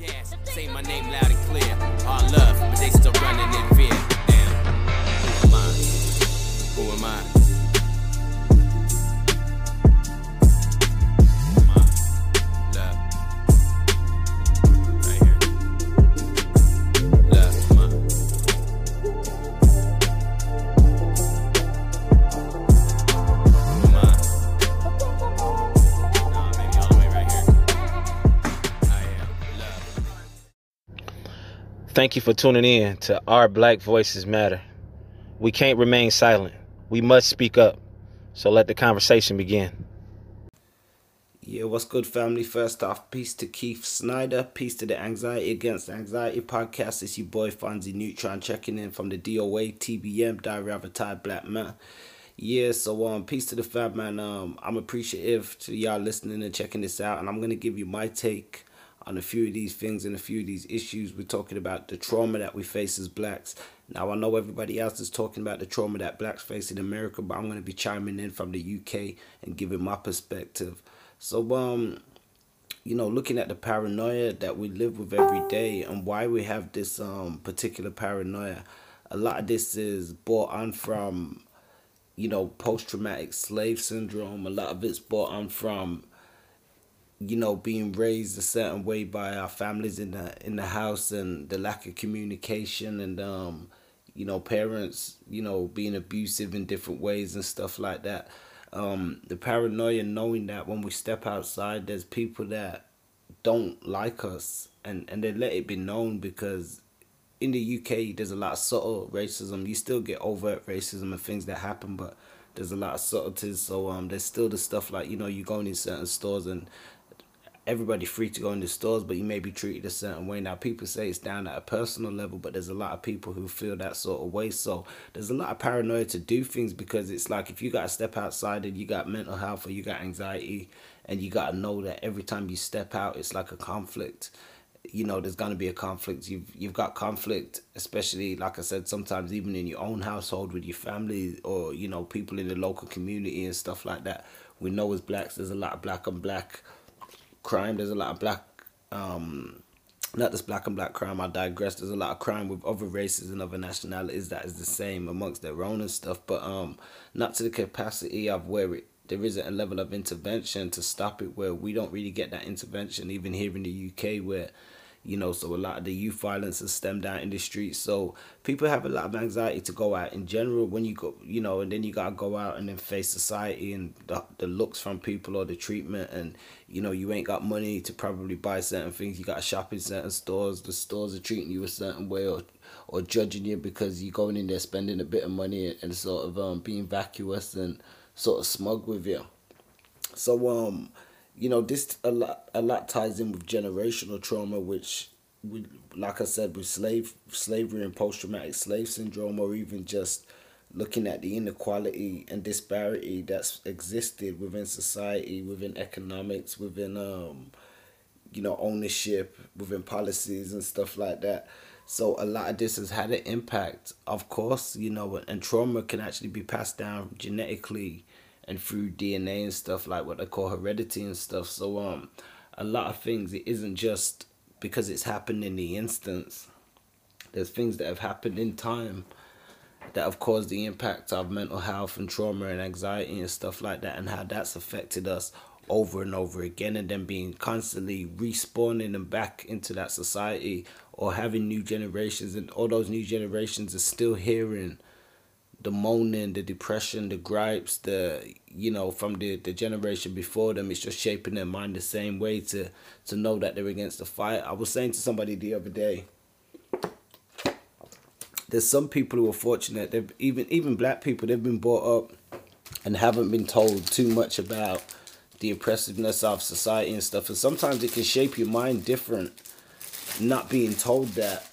gas. Say my name loud and clear. All love, but they still running in fear. Damn. Who am I? Who am I? Thank you for tuning in to Our Black Voices Matter. We can't remain silent. We must speak up. So let the conversation begin. Yeah, what's good, family? First off, peace to Keith Snyder. Peace to the Anxiety Against Anxiety podcast. It's your boy Fonzie Neutron checking in from the DOA TBM Diary of a Tired Black Man. Yeah, so um, peace to the fam, man. Um, I'm appreciative to y'all listening and checking this out, and I'm gonna give you my take on a few of these things and a few of these issues. We're talking about the trauma that we face as blacks. Now I know everybody else is talking about the trauma that blacks face in America, but I'm gonna be chiming in from the UK and giving my perspective. So um you know, looking at the paranoia that we live with every day and why we have this um particular paranoia, a lot of this is brought on from, you know, post traumatic slave syndrome. A lot of it's brought on from, you know, being raised a certain way by our families in the in the house and the lack of communication and um, you know, parents, you know, being abusive in different ways and stuff like that um, the paranoia knowing that when we step outside there's people that don't like us and, and they let it be known because in the UK there's a lot of subtle racism. You still get overt racism and things that happen but there's a lot of subtleties so um there's still the stuff like, you know, you go in certain stores and everybody free to go in the stores, but you may be treated a certain way. Now, people say it's down at a personal level, but there's a lot of people who feel that sort of way. So there's a lot of paranoia to do things because it's like if you got to step outside and you got mental health or you got anxiety, and you got to know that every time you step out, it's like a conflict. You know, there's gonna be a conflict. You've you've got conflict, especially like I said, sometimes even in your own household with your family or you know people in the local community and stuff like that. We know as blacks, there's a lot of black on black crime. There's a lot of black, um, not just black and black crime. I digress. There's a lot of crime with other races and other nationalities that is the same amongst their own and stuff, but um, not to the capacity of where it there isn't a level of intervention to stop it. Where we don't really get that intervention, even here in the UK, where you know, so a lot of the youth violence has stemmed out in the streets. So people have a lot of anxiety to go out in general when you go, you know, and then you gotta go out and then face society and the, the looks from people or the treatment, and you know, you ain't got money to probably buy certain things. You gotta shop in certain stores. The stores are treating you a certain way or or judging you because you're going in there spending a bit of money and sort of um being vacuous and sort of smug with you. So um you know this a lot a lot ties in with generational trauma which we like i said with slave slavery and post-traumatic slave syndrome or even just looking at the inequality and disparity that's existed within society within economics within um you know ownership within policies and stuff like that. So a lot of this has had an impact of course you know and trauma can actually be passed down genetically and through DNA and stuff like what they call heredity and stuff. So um, a lot of things it isn't just because it's happened in the instance. There's things that have happened in time that have caused the impact of mental health and trauma and anxiety and stuff like that, and how that's affected us over and over again, and then being constantly respawning and back into that society or having new generations, and all those new generations are still hearing the moaning, the depression, the gripes, the you know from the the generation before them. It's just shaping their mind the same way to to know that they're against the fight. I was saying to somebody the other day. There's some people who are fortunate. They've even even black people. They've been brought up and haven't been told too much about the oppressiveness of society and stuff. And sometimes it can shape your mind different. Not being told that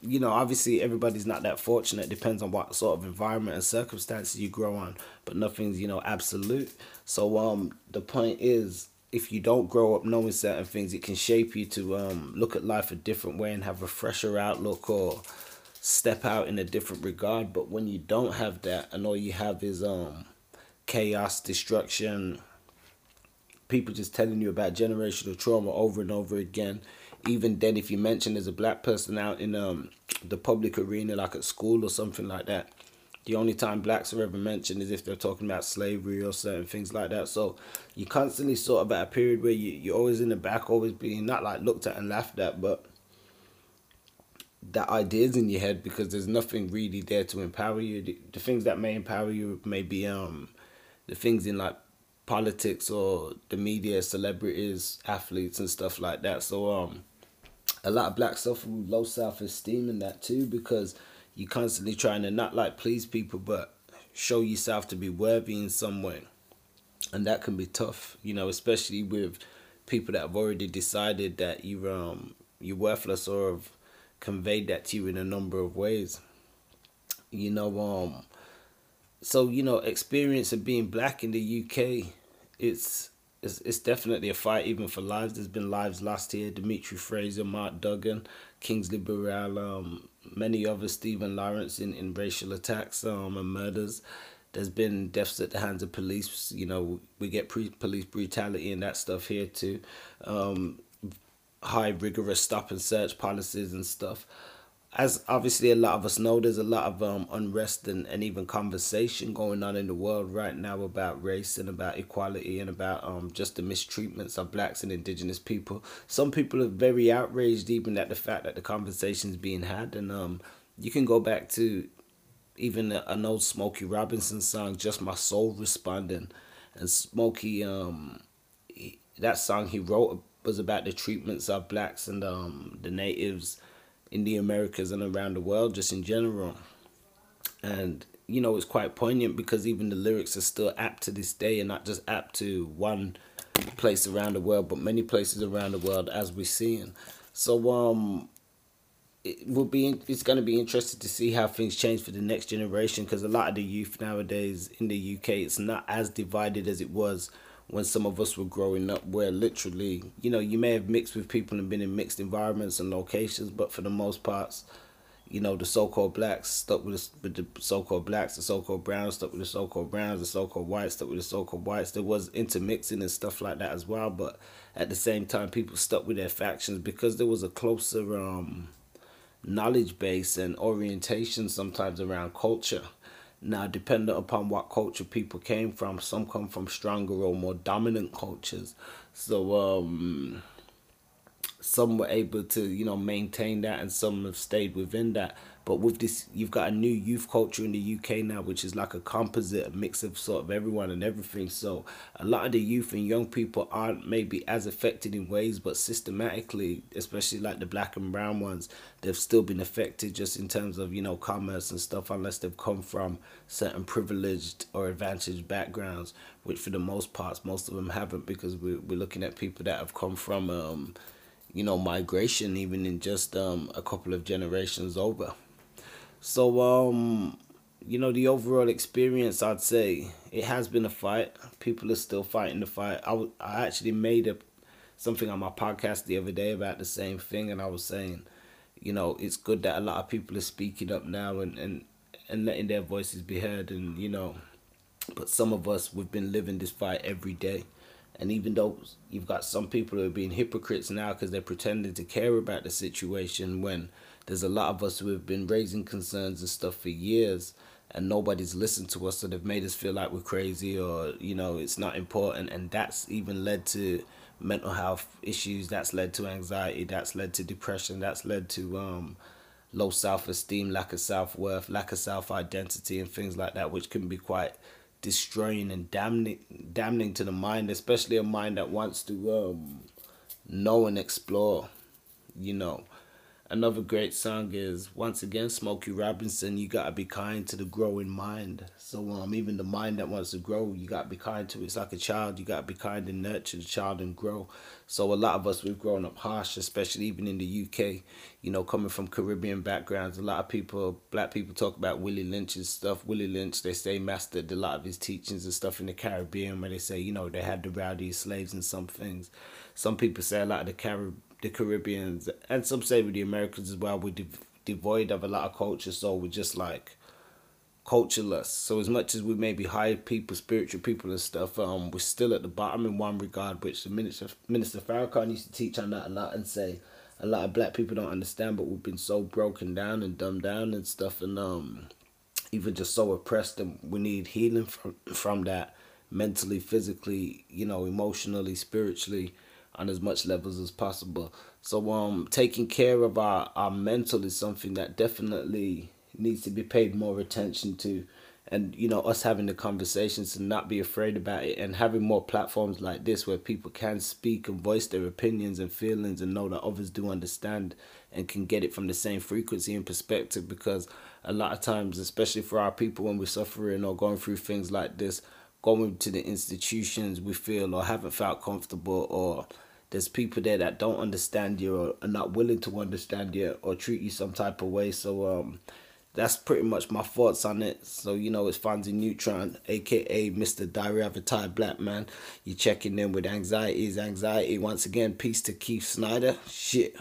you know, obviously everybody's not that fortunate. It depends on what sort of environment and circumstances you grow on, but nothing's, you know, absolute. So um the point is if you don't grow up knowing certain things, it can shape you to um look at life a different way and have a fresher outlook or step out in a different regard. But when you don't have that and all you have is um chaos, destruction, people just telling you about generational trauma over and over again, even then, if you mention there's a black person out in um the public arena, like at school or something like that, the only time blacks are ever mentioned is if they're talking about slavery or certain things like that. So you constantly sort of at a period where you, you're always in the back, always being not like looked at and laughed at, but that ideas in your head because there's nothing really there to empower you. The, the things that may empower you may be um the things in like politics or the media, celebrities, athletes and stuff like that. So um a lot of black suffer with low self esteem and that too because you're constantly trying to not like please people but show yourself to be worthy in some way. And that can be tough, you know, especially with people that have already decided that you're um you're worthless or have conveyed that to you in a number of ways. You know, um so you know, experience of being black in the UK, it's it's, it's definitely a fight even for lives. There's been lives lost here. Demetre Fraser, Mark Duggan, Kingsley Burrell, um, many others, Stephen Lawrence in, in racial attacks um, and murders. There's been deaths at the hands of police. You know, we get pre- police brutality and that stuff here too. Um, high rigorous stop and search policies and stuff as obviously a lot of us know, there's a lot of um, unrest and, and even conversation going on in the world right now about race and about equality and about um, just the mistreatments of blacks and indigenous people. Some people are very outraged even at the fact that the conversation is being had. And um, you can go back to even an old Smokey Robinson song, Just My Soul Responding. And Smokey, um, he, that song he wrote was about the treatments of blacks and um, the natives in the Americas and around the world, just in general. And you know, it's quite poignant because even the lyrics are still apt to this day, and not just apt to one place around the world, but many places around the world as we're seeing. So, um, it will be it's going to be interesting to see how things change for the next generation because a lot of the youth nowadays in the UK it's not as divided as it was when some of us were growing up where literally you know you may have mixed with people and been in mixed environments and locations but for the most parts you know the so-called blacks stuck with the, the so-called blacks the so-called browns stuck with the so-called browns the so-called whites stuck with the so-called whites. There was intermixing and stuff like that as well but at the same time people stuck with their factions because there was a closer um knowledge base and orientation sometimes around culture now, dependent upon what culture people came from, some come from stronger or more dominant cultures. So, um, some were able to, you know, maintain that, and some have stayed within that. But with this, you've got a new youth culture in the UK now, which is like a composite, a mix of sort of everyone and everything. So a lot of the youth and young people aren't maybe as affected in ways, but systematically, especially like the black and brown ones, they've still been affected just in terms of, you know, commerce and stuff, unless they've come from certain privileged or advantaged backgrounds, which for the most parts, most of them haven't because we're, we're looking at people that have come from, um, you know, migration even in just um, a couple of generations over. So, um, you know, the overall experience, I'd say it has been a fight. People are still fighting the fight. I, w- I actually made a, something on my podcast the other day about the same thing, and I was saying, you know, it's good that a lot of people are speaking up now and, and, and letting their voices be heard, and, you know, but some of us, we've been living this fight every day. And even though you've got some people who are being hypocrites now because they're pretending to care about the situation when there's a lot of us who have been raising concerns and stuff for years and nobody's listened to us so they've made us feel like we're crazy or you know it's not important and that's even led to mental health issues that's led to anxiety that's led to depression that's led to um low self-esteem lack of self-worth lack of self-identity and things like that which can be quite destroying and damning damning to the mind especially a mind that wants to um know and explore you know Another great song is once again Smokey Robinson. You gotta be kind to the growing mind. So um, even the mind that wants to grow, you gotta be kind to. it. It's like a child. You gotta be kind and nurture the child and grow. So a lot of us we've grown up harsh, especially even in the UK. You know, coming from Caribbean backgrounds, a lot of people, black people, talk about Willie Lynch's stuff. Willie Lynch, they say mastered a lot of his teachings and stuff in the Caribbean, where they say you know they had the rowdy slaves and some things. Some people say a lot of the Caribbean the Caribbeans and some say with the Americans as well, we're dev- devoid of a lot of culture, so we're just like cultureless. So as much as we may be high people, spiritual people and stuff, um, we're still at the bottom in one regard, which the minister Minister Farrakhan used to teach on that a lot and say a lot of black people don't understand, but we've been so broken down and dumbed down and stuff, and um, even just so oppressed, and we need healing from from that mentally, physically, you know, emotionally, spiritually, on as much levels as possible. So um, taking care of our our mental is something that definitely needs to be paid more attention to and you know us having the conversations and not be afraid about it and having more platforms like this where people can speak and voice their opinions and feelings and know that others do understand and can get it from the same frequency and perspective because a lot of times especially for our people when we're suffering or going through things like this going to the institutions we feel or haven't felt comfortable or there's people there that don't understand you or are not willing to understand you or treat you some type of way so um that's pretty much my thoughts on it. So, you know, it's Fonzie Neutron, aka Mr. Diary of a Tired Black Man. You're checking in with anxieties, anxiety. Once again, peace to Keith Snyder. Shit.